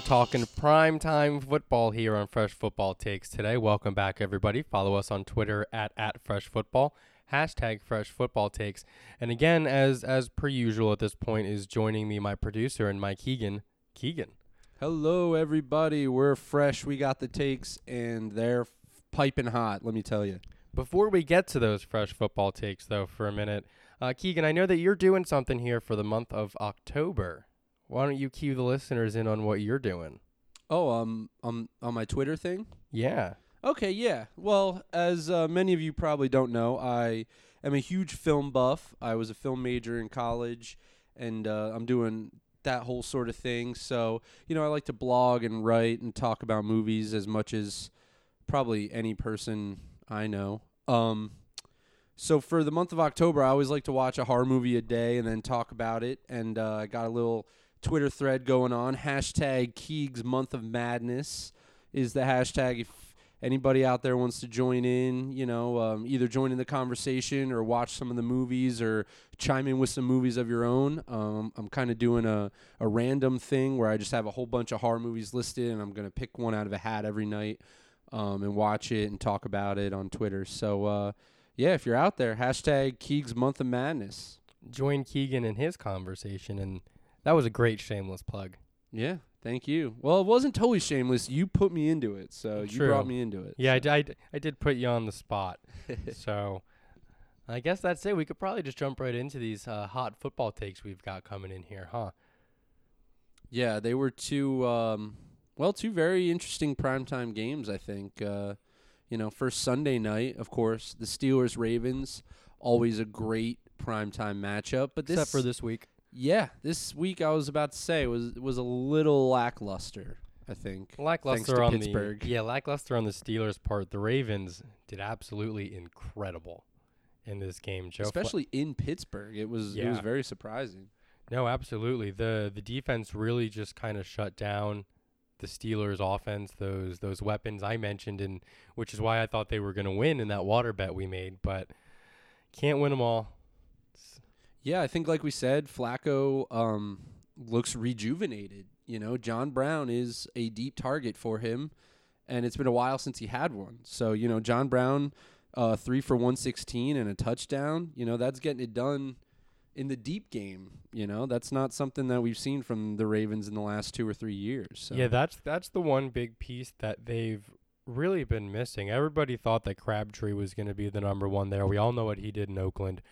are talking prime time football here on Fresh Football Takes today. Welcome back, everybody. Follow us on Twitter at, at Fresh Football, hashtag Fresh Football Takes. And again, as as per usual at this point, is joining me my producer and Mike Keegan. Keegan. Hello, everybody. We're fresh. We got the takes, and they're f- piping hot. Let me tell you. Before we get to those fresh football takes, though, for a minute, uh, Keegan, I know that you're doing something here for the month of October. Why don't you cue the listeners in on what you're doing? Oh, um, um, on my Twitter thing. Yeah. Okay, yeah. Well, as uh, many of you probably don't know, I am a huge film buff. I was a film major in college, and uh, I'm doing that whole sort of thing. So, you know, I like to blog and write and talk about movies as much as probably any person I know. Um, so for the month of October, I always like to watch a horror movie a day and then talk about it. And uh, I got a little Twitter thread going on. Hashtag Keegs Month of Madness is the hashtag. If anybody out there wants to join in, you know, um, either join in the conversation or watch some of the movies or chime in with some movies of your own. Um, I'm kind of doing a, a random thing where I just have a whole bunch of horror movies listed and I'm going to pick one out of a hat every night um, and watch it and talk about it on Twitter. So, uh, yeah, if you're out there, hashtag Keegs Month of Madness. Join Keegan in his conversation, and that was a great shameless plug. Yeah, thank you. Well, it wasn't totally shameless. You put me into it, so you brought me into it. Yeah, I, so. d- I, d- I did put you on the spot. so I guess that's it. We could probably just jump right into these uh, hot football takes we've got coming in here, huh? Yeah, they were two, um, well, two very interesting primetime games, I think. Uh, you know, first Sunday night, of course, the Steelers Ravens, always a great primetime matchup. But this, Except for this week. Yeah, this week I was about to say was was a little lackluster. I think Lackluster on Pittsburgh. the yeah, lackluster on the Steelers' part. The Ravens did absolutely incredible in this game. Joe, especially in Pittsburgh. It was it was very surprising. no, absolutely. the The defense really just kind of shut down the Steelers' offense. Those those weapons I mentioned, and which is why I thought they were going to win in that water bet we made, but can't win them all. Yeah, I think like we said, Flacco um, looks rejuvenated. You know, John Brown is a deep target for him, and it's been a while since he had one. So you know, John Brown, uh, three for one sixteen and a touchdown. You know, that's getting it done in the deep game. You know, that's not something that we've seen from the Ravens in the last two or three years. So. Yeah, that's that's the one big piece that they've really been missing. Everybody thought that Crabtree was going to be the number one there. We all know what he did in Oakland,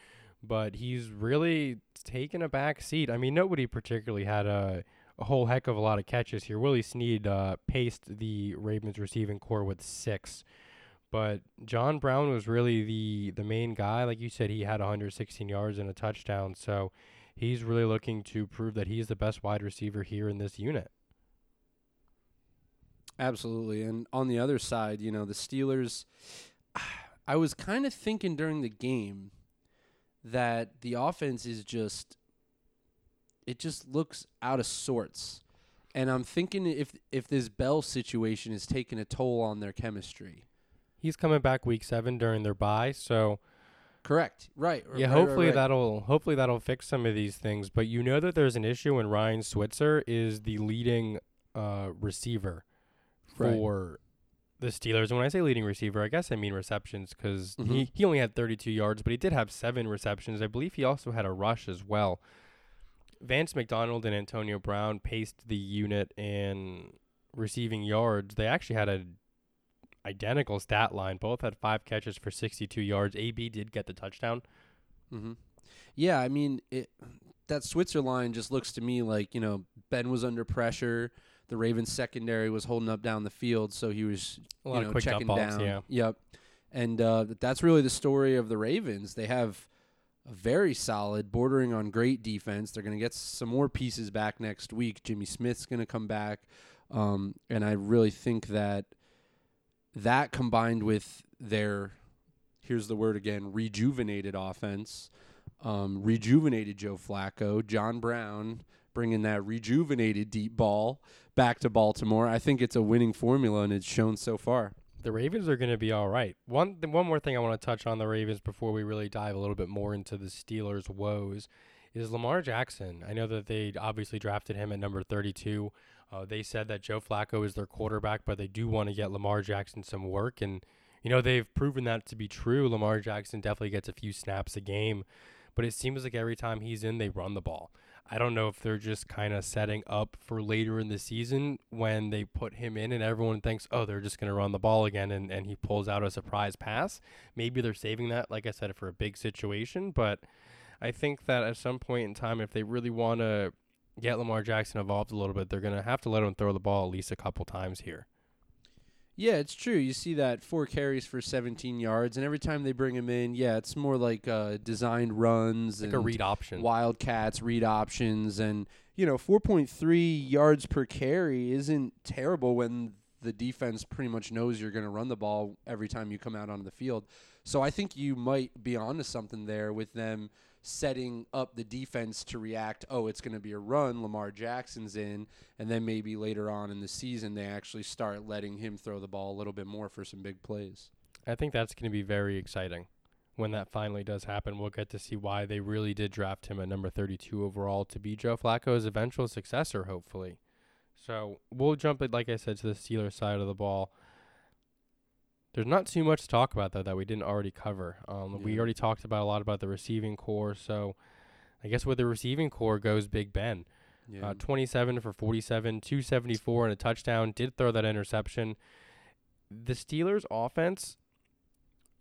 but he's really taken a back seat. I mean, nobody particularly had a, a whole heck of a lot of catches here. Willie Snead uh, paced the Ravens receiving corps with six. But John Brown was really the the main guy. Like you said, he had 116 yards and a touchdown. So he's really looking to prove that he's the best wide receiver here in this unit. Absolutely. And on the other side, you know, the Steelers, I was kind of thinking during the game that the offense is just, it just looks out of sorts. And I'm thinking if if this Bell situation is taking a toll on their chemistry. He's coming back week seven during their bye, so Correct. Right. yeah, right, right, hopefully right. that'll hopefully that'll fix some of these things. But you know that there's an issue when Ryan Switzer is the leading uh, receiver Right. for the Steelers. And when I say leading receiver, I guess I mean receptions because Mhm. he he only had 32 yards, but he did have seven receptions. I believe he also had a rush as well. Vance McDonald and Antonio Brown paced the unit in receiving yards. They actually had a identical stat line. Both had five catches for 62 yards. AB did get the touchdown. Mm-hmm. Yeah, I mean, it, that Switzer line just looks to me like you know Ben was under pressure. The Ravens secondary was holding up down the field, so he was A lot you of know quick checking down. yeah. Yep, and uh, that's really the story of the Ravens. They have a very solid, bordering on great defense. They're going to get some more pieces back next week. Jimmy Smith's going to come back, um, and I really think that that combined with their here's the word again rejuvenated offense um, rejuvenated Joe Flacco, John Brown bringing that rejuvenated deep ball back to Baltimore. I think it's a winning formula, and it's shown so far. The Ravens are going to be all right. One th- one more thing I want to touch on the Ravens before we really dive a little bit more into the Steelers' woes is Lamar Jackson. I know that they obviously drafted him at number 32. Uh, they said that Joe Flacco is their quarterback, but they do want to get Lamar Jackson some work. And, you know, they've proven that to be true. Lamar Jackson definitely gets a few snaps a game, but it seems like every time he's in, they run the ball. I don't know if they're just kind of setting up for later in the season when they put him in and everyone thinks, oh, they're just going to run the ball again and, and he pulls out a surprise pass. Maybe they're saving that, like I said, for a big situation. But I think that at some point in time, if they really want to get Lamar Jackson involved a little bit, they're going to have to let him throw the ball at least a couple times here. Yeah, it's true. You see that four carries for 17 yards, and every time they bring him in, yeah, it's more like uh, designed runs Like and a read option. wildcats, read options, and you know, 4.3 yards per carry isn't terrible when the defense pretty much knows you're going to run the ball every time you come out onto the field. So I think you might be onto something there with them setting up the defense to react. Oh, it's going to be a run. Lamar Jackson's in, and then maybe later on in the season they actually start letting him throw the ball a little bit more for some big plays. I think that's going to be very exciting when that finally does happen. We'll get to see why they really did draft him at number 32 overall to be Joe Flacco's eventual successor, hopefully. So we'll jump it, like I said, to the Steelers side of the ball. There's not too much to talk about though that we didn't already cover. Um, We already talked about a lot about the receiving corps, so I guess with the receiving corps goes Big Ben. Yeah. Uh, 27 for 47, 274 and a touchdown. Did throw that interception. The Steelers' offense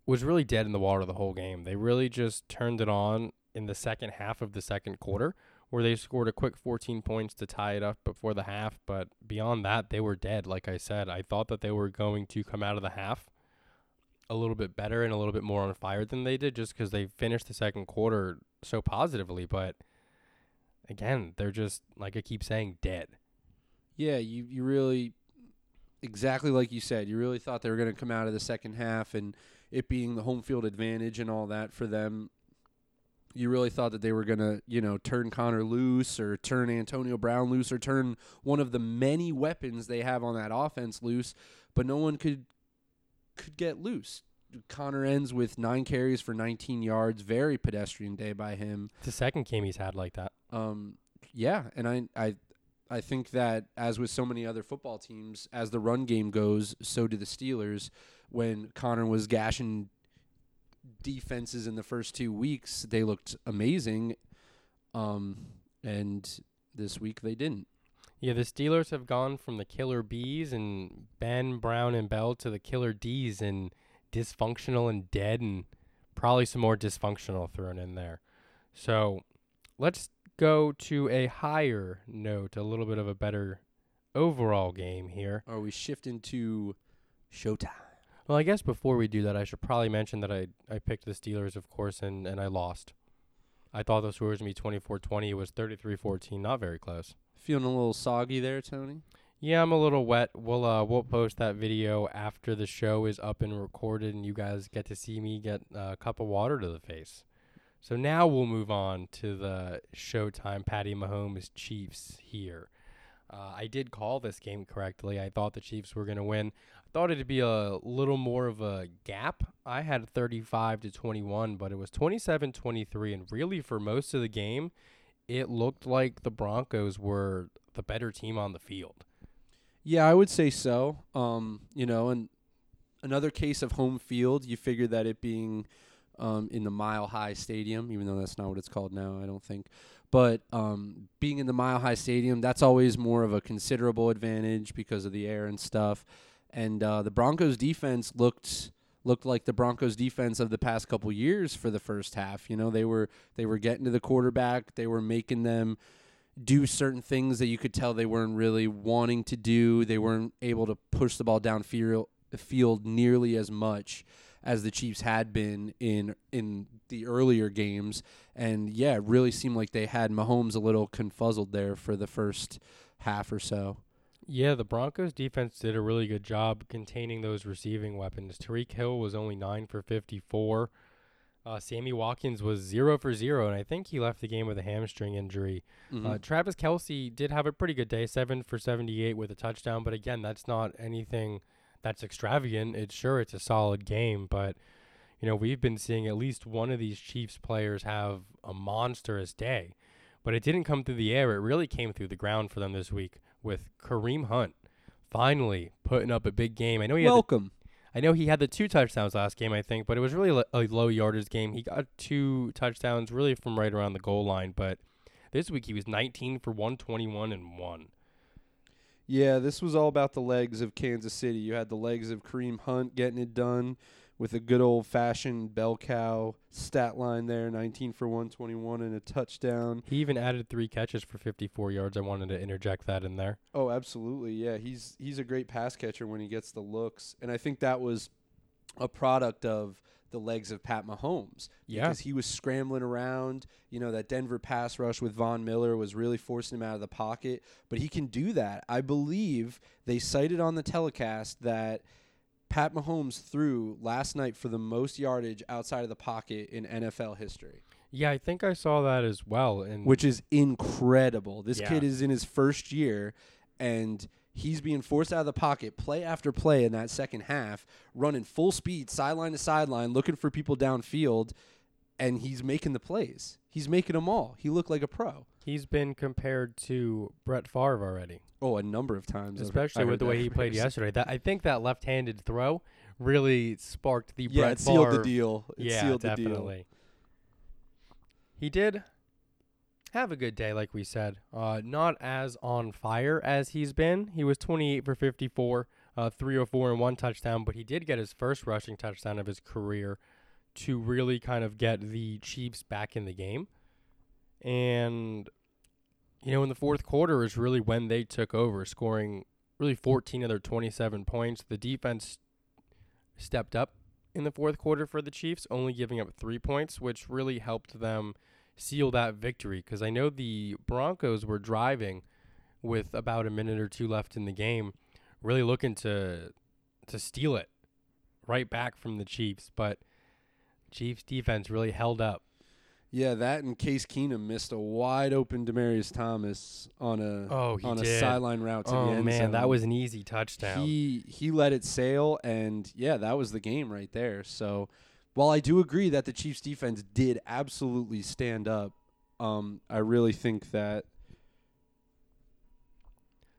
was really dead in the water the whole game. They really just turned it on in the second half of the second quarter, where they scored a quick 14 points to tie it up before the half. But beyond that, they were dead. Like I said, I thought that they were going to come out of the half a little bit better and a little bit more on fire than they did, just because they finished the second quarter so positively. But again, they're just like I keep saying, dead. Yeah, you you really exactly like you said. You really thought they were going to come out of the second half and it being the home field advantage and all that for them. You really thought that they were going to, you know, turn Connor loose or turn Antonio Brown loose or turn one of the many weapons they have on that offense loose, but no one could could get loose. Connor ends with 9 carries for 19 yards, very pedestrian day by him. It's the second game he's had like that. Um, yeah, and I, I, I think that as with so many other football teams, as the run game goes, so do the Steelers. When Connor was gashing defenses in the first two weeks, they looked amazing. Um, and this week they didn't. Yeah, the Steelers have gone from the killer bees and Ben, Brown, and Bell to the killer D's and dysfunctional and dead and probably some more dysfunctional thrown in there. So let's go to a higher note, a little bit of a better overall game here. Are we shifting to Showtime? Well, I guess before we do that, I should probably mention that I, I picked the Steelers, of course, and, and I lost. I thought the score was going to be 24 20. It was 33 14. Not very close. Feeling a little soggy there, Tony? Yeah, I'm a little wet. We'll uh we'll post that video after the show is up and recorded, and you guys get to see me get a cup of water to the face. So now we'll move on to the Showtime Patty Mahomes Chiefs here. Uh, I did call this game correctly. I thought the Chiefs were going to win. I thought it'd be a little more of a gap. I had 35 to 21, but it was 27-23 and really for most of the game, it looked like the Broncos were the better team on the field. Yeah, I would say so. Um, you know, and another case of home field, you figure that it being um, in the Mile High Stadium, even though that's not what it's called now, I don't think. But um, being in the Mile High Stadium, that's always more of a considerable advantage because of the air and stuff. And uh, the Broncos defense looked looked like the Broncos defense of the past couple years for the first half. You know, they were they were getting to the quarterback, they were making them do certain things that you could tell they weren't really wanting to do. They weren't able to push the ball down field, field nearly as much as the Chiefs had been in in the earlier games. And yeah, it really seemed like they had Mahomes a little confuzzled there for the first half or so. Yeah, the Broncos defense did a really good job containing those receiving weapons. Tyreek Hill was only 9 for 54. Uh, Sammy Watkins was 0 for 0, and I think he left the game with a hamstring injury. Mm-hmm. Uh, Travis Kelce did have a pretty good day, 7 for 78 with a touchdown, but again, that's not anything that's extravagant. It's sure it's a solid game, but you know, we've been seeing at least one of these Chiefs players have a monstrous day. But it didn't come through the air. It really came through the ground for them this week with Kareem Hunt finally putting up a big game. I know he had the, Welcome. I know he had the two touchdowns last game, I think, but it was really a low yardage game. He got two touchdowns really from right around the goal line, but this week he was 19 for 121 and 1. Yeah, this was all about the legs of Kansas City. You had the legs of Kareem Hunt getting it done with a good old fashioned bell cow stat line there 19 for 121 and a touchdown. He even added 3 catches for 54 yards. I wanted to interject that in there. Oh, absolutely. Yeah, he's he's a great pass catcher when he gets the looks. And I think that was a product of the legs of Pat Mahomes. Yeah. Because he was scrambling around. You know, that Denver pass rush with Von Miller was really forcing him out of the pocket. But he can do that. I believe they cited on the telecast that Pat Mahomes threw last night for the most yardage outside of the pocket in NFL history. Yeah, I think I saw that as well. And Which is incredible. This Yeah. kid is in his first year and he's being forced out of the pocket play after play in that second half, running full speed, sideline to sideline, looking for people downfield, and he's making the plays. He's making them all. He looked like a pro. he's been compared to Brett Favre already, Oh, a number of times. Especially with the way he played yesterday. That I think that left-handed throw really sparked the Yeah, Brett it sealed the deal. It yeah, sealed the deal. definitely. He did have a good day, like we said. Uh, not as on fire as he's been. He was 28 for 54, uh, 304 and one touchdown, but he did get his first rushing touchdown of his career to really kind of get the Chiefs back in the game. And you know, in the fourth quarter is really when they took over, scoring really 14 of their 27 points. The defense stepped up in the fourth quarter for the Chiefs, only giving up three points, which really helped them seal that victory. Because I know the Broncos were driving with about a minute or two left in the game, really looking to to steal it right back from the Chiefs, but Chiefs defense really held up. Yeah, that and Case Keenum missed a wide open Demaryius Thomas on a Oh, on a sideline route to the oh end man, that was an easy touchdown. He he let it sail, and yeah, that was the game right there. So, while I do agree that the Chiefs' defense did absolutely stand up, um, I really think that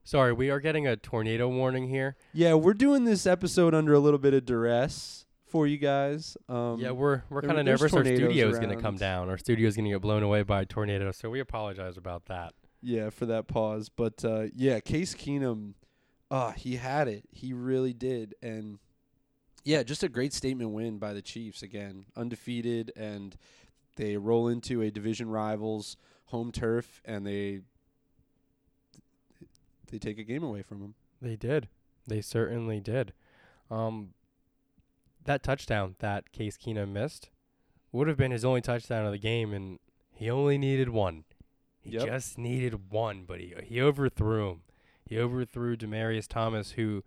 Sorry, we are getting a tornado warning here. yeah, we're doing this episode under a little bit of duress for you guys. Um, yeah, we're we're kind of nervous. Our studio is going to come down. Our studio is going to get blown away by a tornado, so we apologize about that. yeah, for that pause, but uh, yeah, Case Keenum, ah, he had it. He really did, and yeah, just a great statement win by the Chiefs again, undefeated, and they roll into a division rivals home turf, and they they take a game away from them. They did. They certainly did. Um, that touchdown that Case Keenum missed would have been his only touchdown of the game, and he only needed one. He Yep. just needed one, but he he overthrew him. He overthrew Demaryius Thomas, who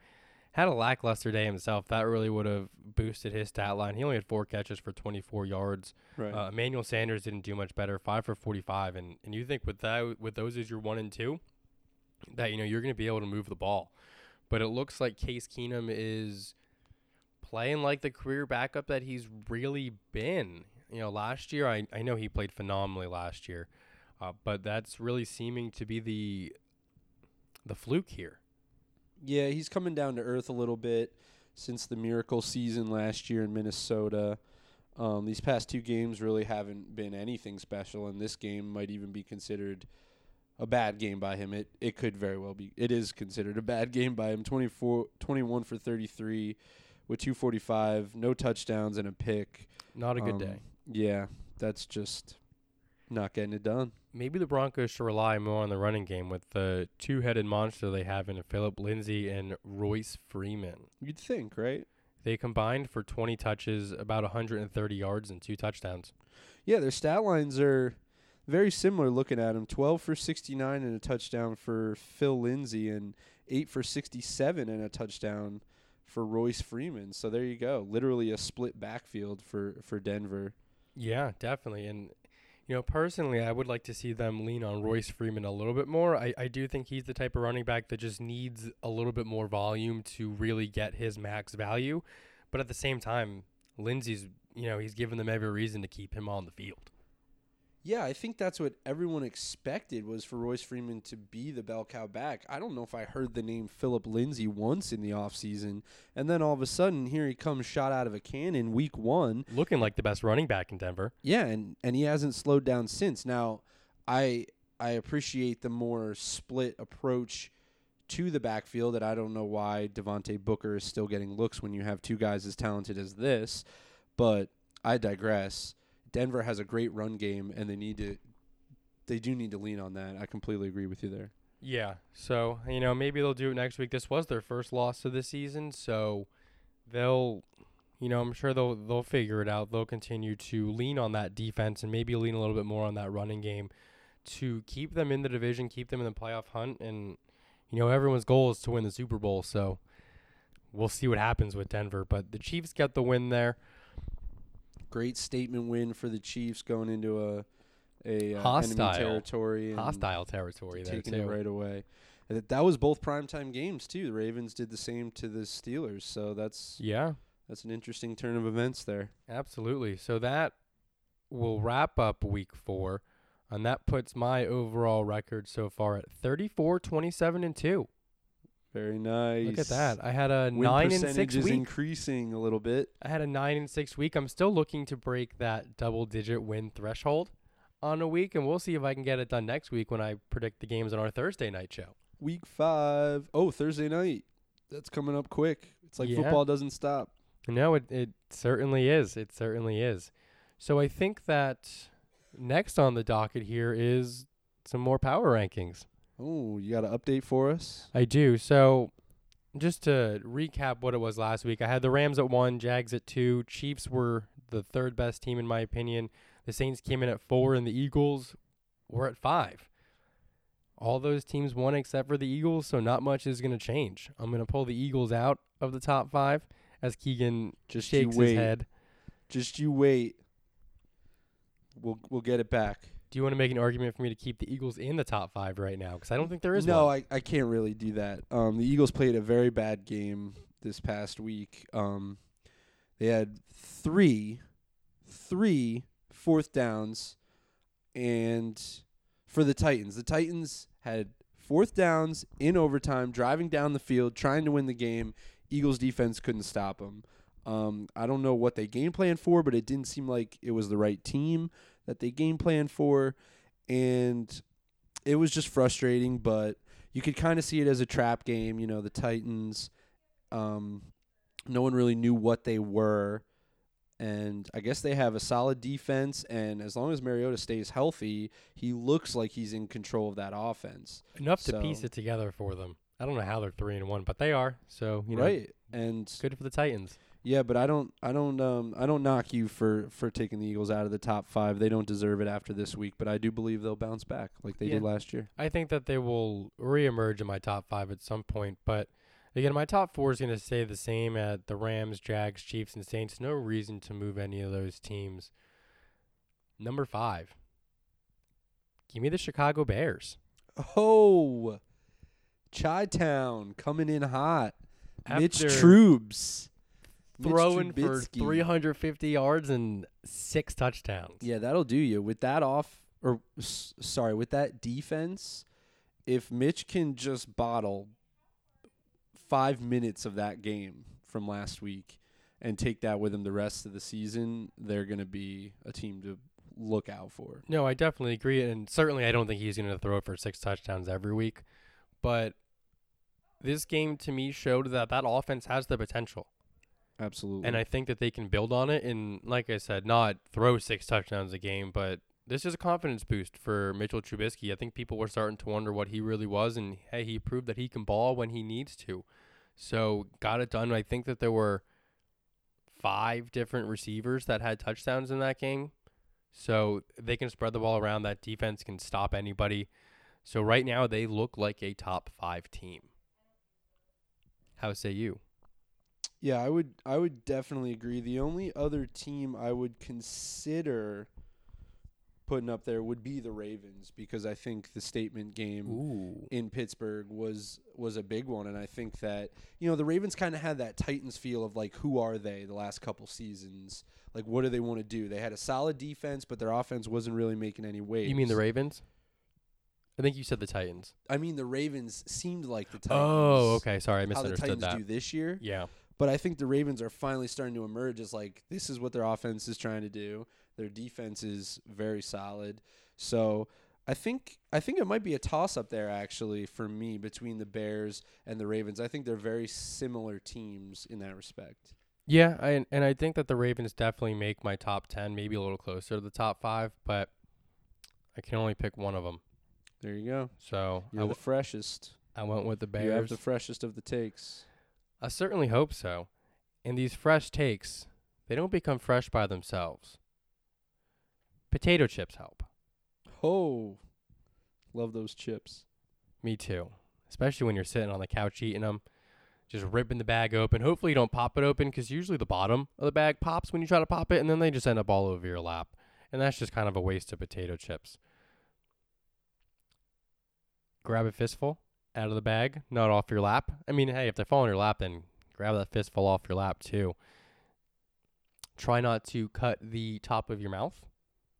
had a lackluster day himself. That really would have boosted his stat line. He only had four catches for 24 yards. Right. Uh, Emmanuel Sanders didn't do much better, five for 45, and and you think with that with those as your one and two, that you know you're going to be able to move the ball, but it looks like Case Keenum is playing like the career backup that he's really been. You know, last year I I know he played phenomenally last year, uh, but that's really seeming to be the the fluke here. Yeah, he's coming down to earth a little bit since the miracle season last year in Minnesota. Um, these past two games really haven't been anything special, and this game might even be considered a bad game by him. It it could very well be. It is considered a bad game by him. 24, 21 for 33 with 245, no touchdowns and a pick. Not a good Um, day. Yeah, that's just not getting it done. Maybe the Broncos should rely more on the running game with the two-headed monster they have in Philip Lindsay and Royce Freeman. You'd think, right? They combined for 20 touches, about 130 yards, and two touchdowns. Yeah, their stat lines are very similar looking at them. 12 for 69 and a touchdown for Phil Lindsay and 8 for 67 and a touchdown for Royce Freeman. So there you go. Literally a split backfield for for Denver. Yeah, definitely. And, you know, personally, I would like to see them lean on Royce Freeman a little bit more. I, I do think he's the type of running back that just needs a little bit more volume to really get his max value. But at the same time, Lindsay's, you know, he's given them every reason to keep him on the field. Yeah, I think that's what everyone expected was for Royce Freeman to be the bell cow back. I don't know if I heard the name Philip Lindsay once in the offseason, and then all of a sudden here he comes shot out of a cannon week 1. Looking like the best running back in Denver. Yeah, and and he hasn't slowed down since. Now, I I appreciate the more split approach to the backfield that I don't know why Devontae Booker is still getting looks when you have two guys as talented as this, but I digress. Denver has a great run game, and they need to. They do need to lean on that. I completely agree with you there. Yeah. So, you know, maybe they'll do it next week. This was their first loss of the season, so they'll you know, I'm sure they'll they'll figure it out. They'll continue to lean on that defense and maybe lean a little bit more on that running game to keep them in the division, keep them in the playoff hunt and you know, everyone's goal is to win the Super Bowl, so we'll see what happens with Denver, but the Chiefs get the win there. Great statement win for the Chiefs going into a a uh, Hostile. enemy territory and Hostile territory there taking too. it right away. And that- that was both primetime games too. The Ravens did the same to the Steelers, so that's Yeah. that's an interesting turn of events there. Absolutely. So that will wrap up week four. And that puts my overall record so far at 34, 27, and 2. Very nice. Look at that. I had a Win 9 and percentage 6 is week. increasing a little bit. I had a 9 and 6 week. I'm still looking to break that double digit win threshold on a week. And we'll see if I can get it done next week when I predict the games on our Thursday night show. Week five. Oh, Thursday night. That's coming up quick. It's like Yeah. football doesn't stop. No, it, it certainly is. It certainly is. So I think that next on the docket here is some more power rankings. Oh, you got an update for us? I do. So, just to recap what it was last week, I had the Rams at one, Jags at two, Chiefs were the third best team in my opinion. The Saints came in at four, and the Eagles were at five. All those teams won except for the Eagles, so not much is going to change. I'm going to pull the Eagles out of the top five as Keegan Just shakes his head. Just you wait. We'll we'll get it back. Do you want to make an argument for me to keep the Eagles in the top five right now? Because I don't think there is no, one. I, I can't really do that. Um, the Eagles played a very bad game this past week. Um, they had three, three fourth downs, and for the Titans, the Titans had fourth downs in overtime, driving down the field, trying to win the game. Eagles defense couldn't stop them. Um, I don't know what they game plan for, but it didn't seem like it was the right team that they game plan for, and it was just frustrating. But you could kind of see it as a trap game. You know, the Titans. Um, no one really knew what they were, and I guess they have a solid defense. And as long as Mariota stays healthy, he looks like he's in control of that offense. Enough to piece it together for them. I don't know how they're three and one, but they are. So you know, right? And good for the Titans. Yeah, but I don't, I don't, um, I don't knock you for for taking the Eagles out of the top five. They don't deserve it after this week, but I do believe they'll bounce back like they did last year. I think that they will reemerge in my top five at some point. But again, my top four is going to stay the same at the Rams, Jags, Chiefs, and Saints. No reason to move any of those teams. Number five. Give me the Chicago Bears. Oh, Chi Town coming in hot. Mitch After Trubes Mitch Throwing for Trubisky. 350 yards and six touchdowns. Yeah, that'll do you with that off. Or s- sorry, with that defense. If Mitch can just bottle five minutes of that game from last week and take that with him the rest of the season, they're going to be a team to look out for. No, I definitely agree, and certainly I don't think he's going to throw for six touchdowns every week. But this game to me showed that that offense has the potential, Absolutely. and I think that they can build on it. And like I said, not throw six touchdowns a game, but this is a confidence boost for Mitchell Trubisky. I think people were starting to wonder what he really was, and hey, he proved that he can ball when he needs to. So got it done. I think that there were five different receivers that had touchdowns in that game. So they can spread the ball around. That defense can stop anybody. So right now they look like a top five team. How say you? Yeah, I would I would definitely agree. The only other team I would consider putting up there would be the Ravens because I think the statement game Ooh. in Pittsburgh was was a big one, and I think that you know the Ravens kind of had that Titans feel of like who are they the last couple seasons, like what do they want to do? They had a solid defense, but their offense wasn't really making any waves. You mean the Ravens? I think you said the Titans. I mean the Ravens seemed like the oh, Titans. Oh, okay. Sorry, I misunderstood How the Titans that. do this year, Yeah. But I think the Ravens are finally starting to emerge as like this is what their offense is trying to do. Their defense is very solid, so. I think I think it might be a toss up there actually for me between the Bears and the Ravens. I think they're very similar teams in that respect. Yeah, I, and I think that the Ravens definitely make my top 10, maybe a little closer to the top 5, but I can only pick one of them. There you go. So You're the freshest. I went with the Bears. You have the freshest of the takes. I certainly hope so. And these fresh takes, they don't become fresh by themselves. Potato chips help. Oh, love those chips. Me too. Especially when you're sitting on the couch eating them, just ripping the bag open. Hopefully you don't pop it open because usually the bottom of the bag pops when you try to pop it, and then they just end up all over your lap. And that's just kind of a waste of potato chips. Grab a fistful out of the bag, not off your lap. I mean, hey, if they fall on your lap, then grab that fistful off your lap too. Try not to cut the top of your mouth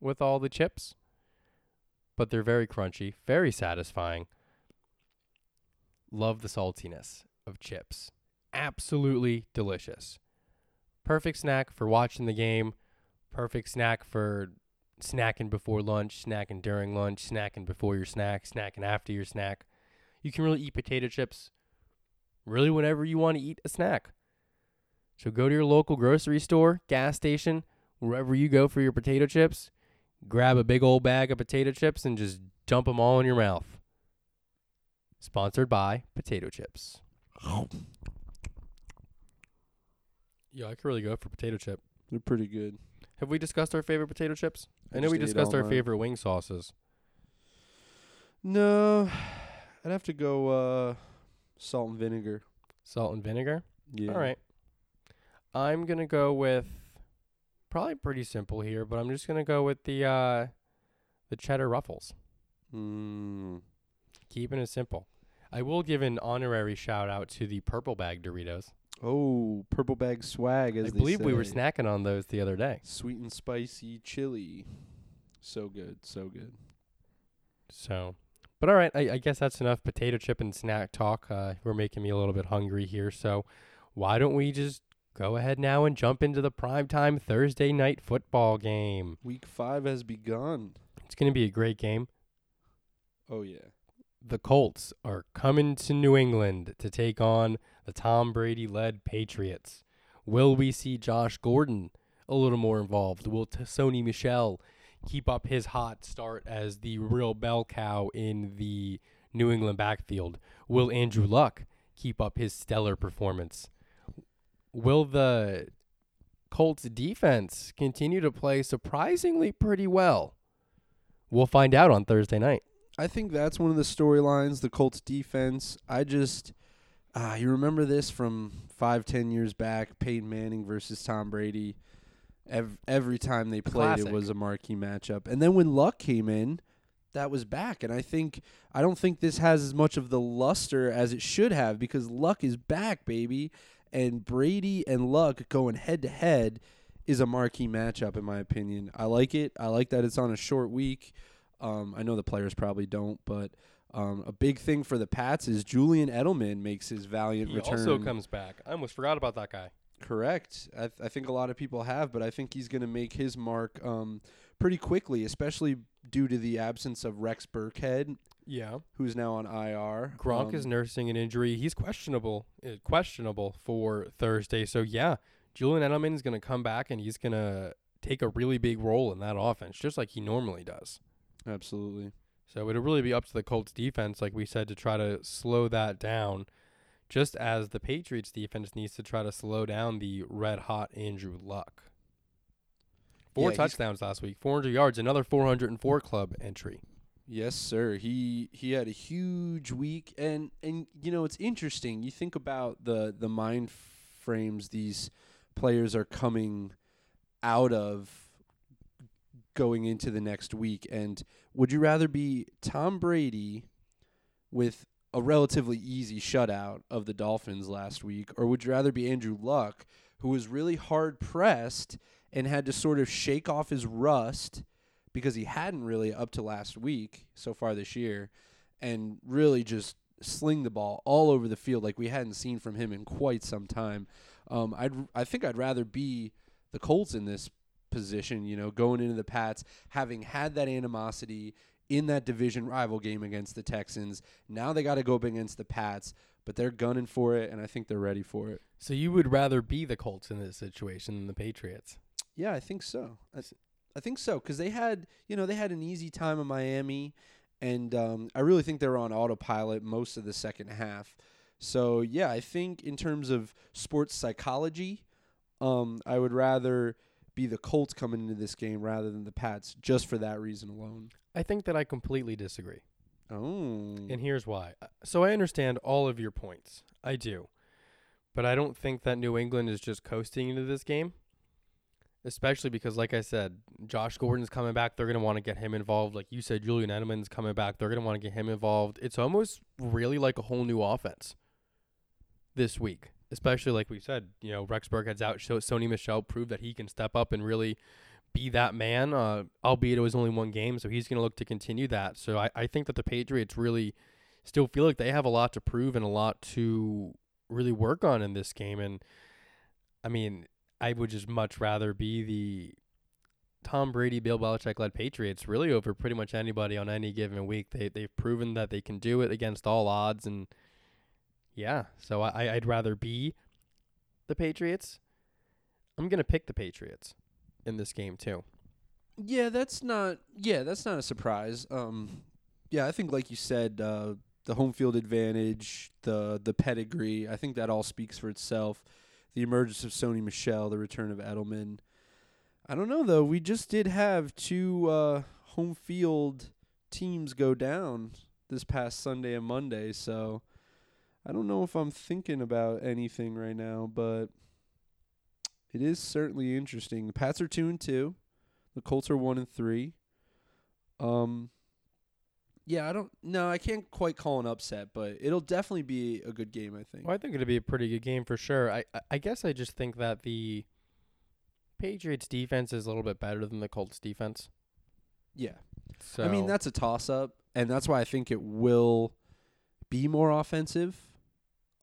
with all the chips, but they're very crunchy, very satisfying. Love the saltiness of chips. Absolutely delicious. Perfect snack for watching the game. Perfect snack for snacking before lunch, snacking during lunch, snacking before your snack, snacking after your snack. You can really eat potato chips really whenever you want to eat a snack. So go to your local grocery store, gas station, wherever you go for your potato chips, grab a big old bag of potato chips and just dump them all in your mouth. Sponsored by Potato Chips. Yeah, I could really go for potato chip. They're pretty good. Have we discussed our favorite potato chips? I, I know we discussed our mine. favorite wing sauces. No, I'd have to go uh, salt and vinegar. Salt and vinegar. Yeah. All right. I'm gonna go with probably pretty simple here, but I'm just gonna go with the uh the cheddar ruffles. Mm. Keeping it simple. I will give an honorary shout out to the purple bag Doritos. Oh, purple bag swag. As I believe we were snacking on those the other day. Sweet and spicy chili. So good. So good. So, but all right, I, I guess that's enough potato chip and snack talk. Uh, we're making me a little bit hungry here, so why don't we just go ahead now and jump into the primetime Thursday night football game? Week five has begun. It's going to be a great game. Oh yeah. The Colts are coming to New England to take on the Tom Brady led Patriots. Will we see Josh Gordon a little more involved? Will T- Sony Michel keep up his hot start as the real bell cow in the New England backfield? Will Andrew Luck keep up his stellar performance? Will the Colts defense continue to play surprisingly pretty well? We'll find out on Thursday night. I think that's one of the storylines. The Colts defense. I just, ah, you remember this from five, ten years back? Peyton Manning versus Tom Brady. Every, every time they played, classic. it was a marquee matchup. And then when Luck came in, that was back. And I think I don't think this has as much of the luster as it should have because Luck is back, baby. And Brady and Luck going head to head is a marquee matchup in my opinion. I like it. I like that it's on a short week. Um, I know the players probably don't, but um, a big thing for the Pats is Julian Edelman makes his valiant He return. also comes back. I almost forgot about that guy. Correct. I, th- I think a lot of people have, but I think he's going to make his mark um, pretty quickly, especially due to the absence of Rex Burkhead, Yeah. who's now on IR. Gronk Um, is nursing an injury. He's questionable, uh, questionable for Thursday. So yeah, Julian Edelman is going to come back and he's going to take a really big role in that offense, just like he normally does. absolutely. So it'll really be up to the Colts defense, like we said, to try to slow that down. Just as the Patriots defense needs to try to slow down the red hot Andrew Luck. Four Yeah, touchdowns last week, 400 yards, another 404 club entry. Yes, sir. He he had a huge week, and and you know it's interesting. You think about the the mind frames these players are coming out of going into the next week. And would you rather be Tom Brady with a relatively easy shutout of the Dolphins last week, or would you rather be Andrew Luck, who was really hard pressed and had to sort of shake off his rust because he hadn't really up to last week so far this year, and really just sling the ball all over the field like we hadn't seen from him in quite some time. Um, I'd I think I'd rather be the Colts in this position, you know, going into the Pats, having had that animosity in that division rival game against the Texans. Now they got to go up against the Pats, but they're gunning for it, and I think they're ready for it. So you would rather be the Colts in this situation than the Patriots? Yeah, I think so. I, I think so because they had, you know, they had an easy time in Miami, and um, I really think they were on autopilot most of the second half. So yeah, I think in terms of sports psychology, um, I would rather be the Colts coming into this game rather than the Pats, just for that reason alone. I think that I completely disagree. Oh, And here's why. Uh, So I understand all of your points. I do. But I don't think that New England is just coasting into this game. Especially because, like I said, Josh Gordon's coming back. They're going to want to get him involved. Like you said, Julian Edelman's coming back. They're going to want to get him involved. It's almost really like a whole new offense this week. Especially like we said, you know, Rex Burkhead's out. So Sony Michel proved that he can step up and really be that man, uh, albeit it was only one game. So he's going to look to continue that. So I, I think that the Patriots really still feel like they have a lot to prove and a lot to really work on in this game. And I mean, I would just much rather be the Tom Brady, Bill Belichick led Patriots really over pretty much anybody on any given week. They they've proven that they can do it against all odds, and yeah, so I I'd rather be the Patriots. I'm gonna pick the Patriots in this game too. Yeah, that's not. Yeah, that's not a surprise. Um, yeah, I think like you said, uh, the home field advantage, the the pedigree. I think that all speaks for itself. The emergence of Sony Michel, the return of Edelman. I don't know though. We just did have two uh, home field teams go down this past Sunday and Monday, so I don't know if I'm thinking about anything right now, but it is certainly interesting. The Pats are two and two. The Colts are one and three. Um, yeah, I don't. No, I can't quite call an upset, but it'll definitely be a good game. I think. Well, I think it'll be a pretty good game for sure. I I- guess I just think that the Patriots defense is a little bit better than the Colts defense. Yeah, So I mean that's a toss up, and that's why I think it will be more offensive.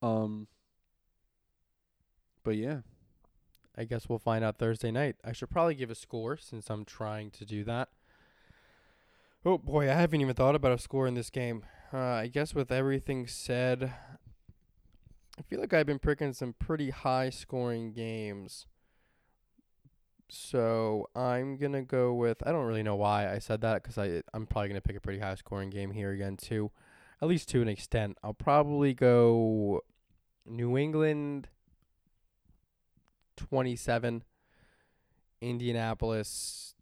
Um, but yeah, I guess we'll find out Thursday night. I should probably give a score since I'm trying to do that. Oh boy, I haven't even thought about a score in this game. Uh, I guess with everything said, I feel like I've been picking some pretty high scoring games. So I'm gonna go with. I don't really know why I said that because I I'm probably gonna pick a pretty high scoring game here again too, at least to an extent. I'll probably go New England 27, Indianapolis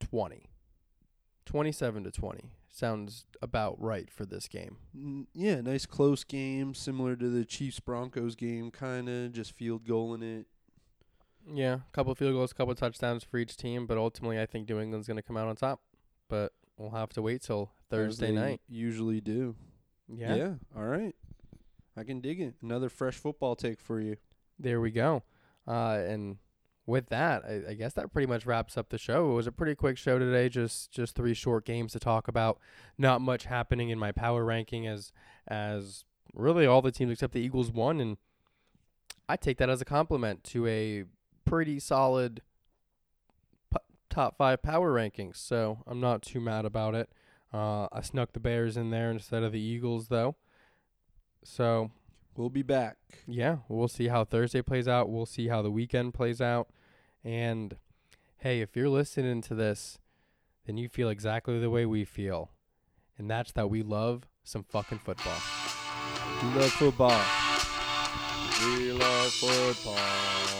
20. 27 to 20 sounds about right for this game. Yeah, nice close game, similar to the Chiefs Broncos game, kind of just field goal in it. Yeah, a couple field goals, couple touchdowns for each team, but ultimately I think New England's going to come out on top. But we'll have to wait till Thursday night. Usually do. Yeah. All right. I can dig it. Another fresh football take for you. There we go. Uh, and with that, I, I guess that pretty much wraps up the show. It was a pretty quick show today. Just just three short games to talk about. Not much happening in my power ranking as as really all the teams except the Eagles won, and I take that as a compliment to a pretty solid p- top five power rankings. So I'm not too mad about it. Uh, I snuck the Bears in there instead of the Eagles, though. So We'll be back. yeah, we'll see how Thursday plays out. We'll see how the weekend plays out. And hey, if you're listening to this, then you feel exactly the way we feel. And that's that we love some fucking football. We love football. We love football.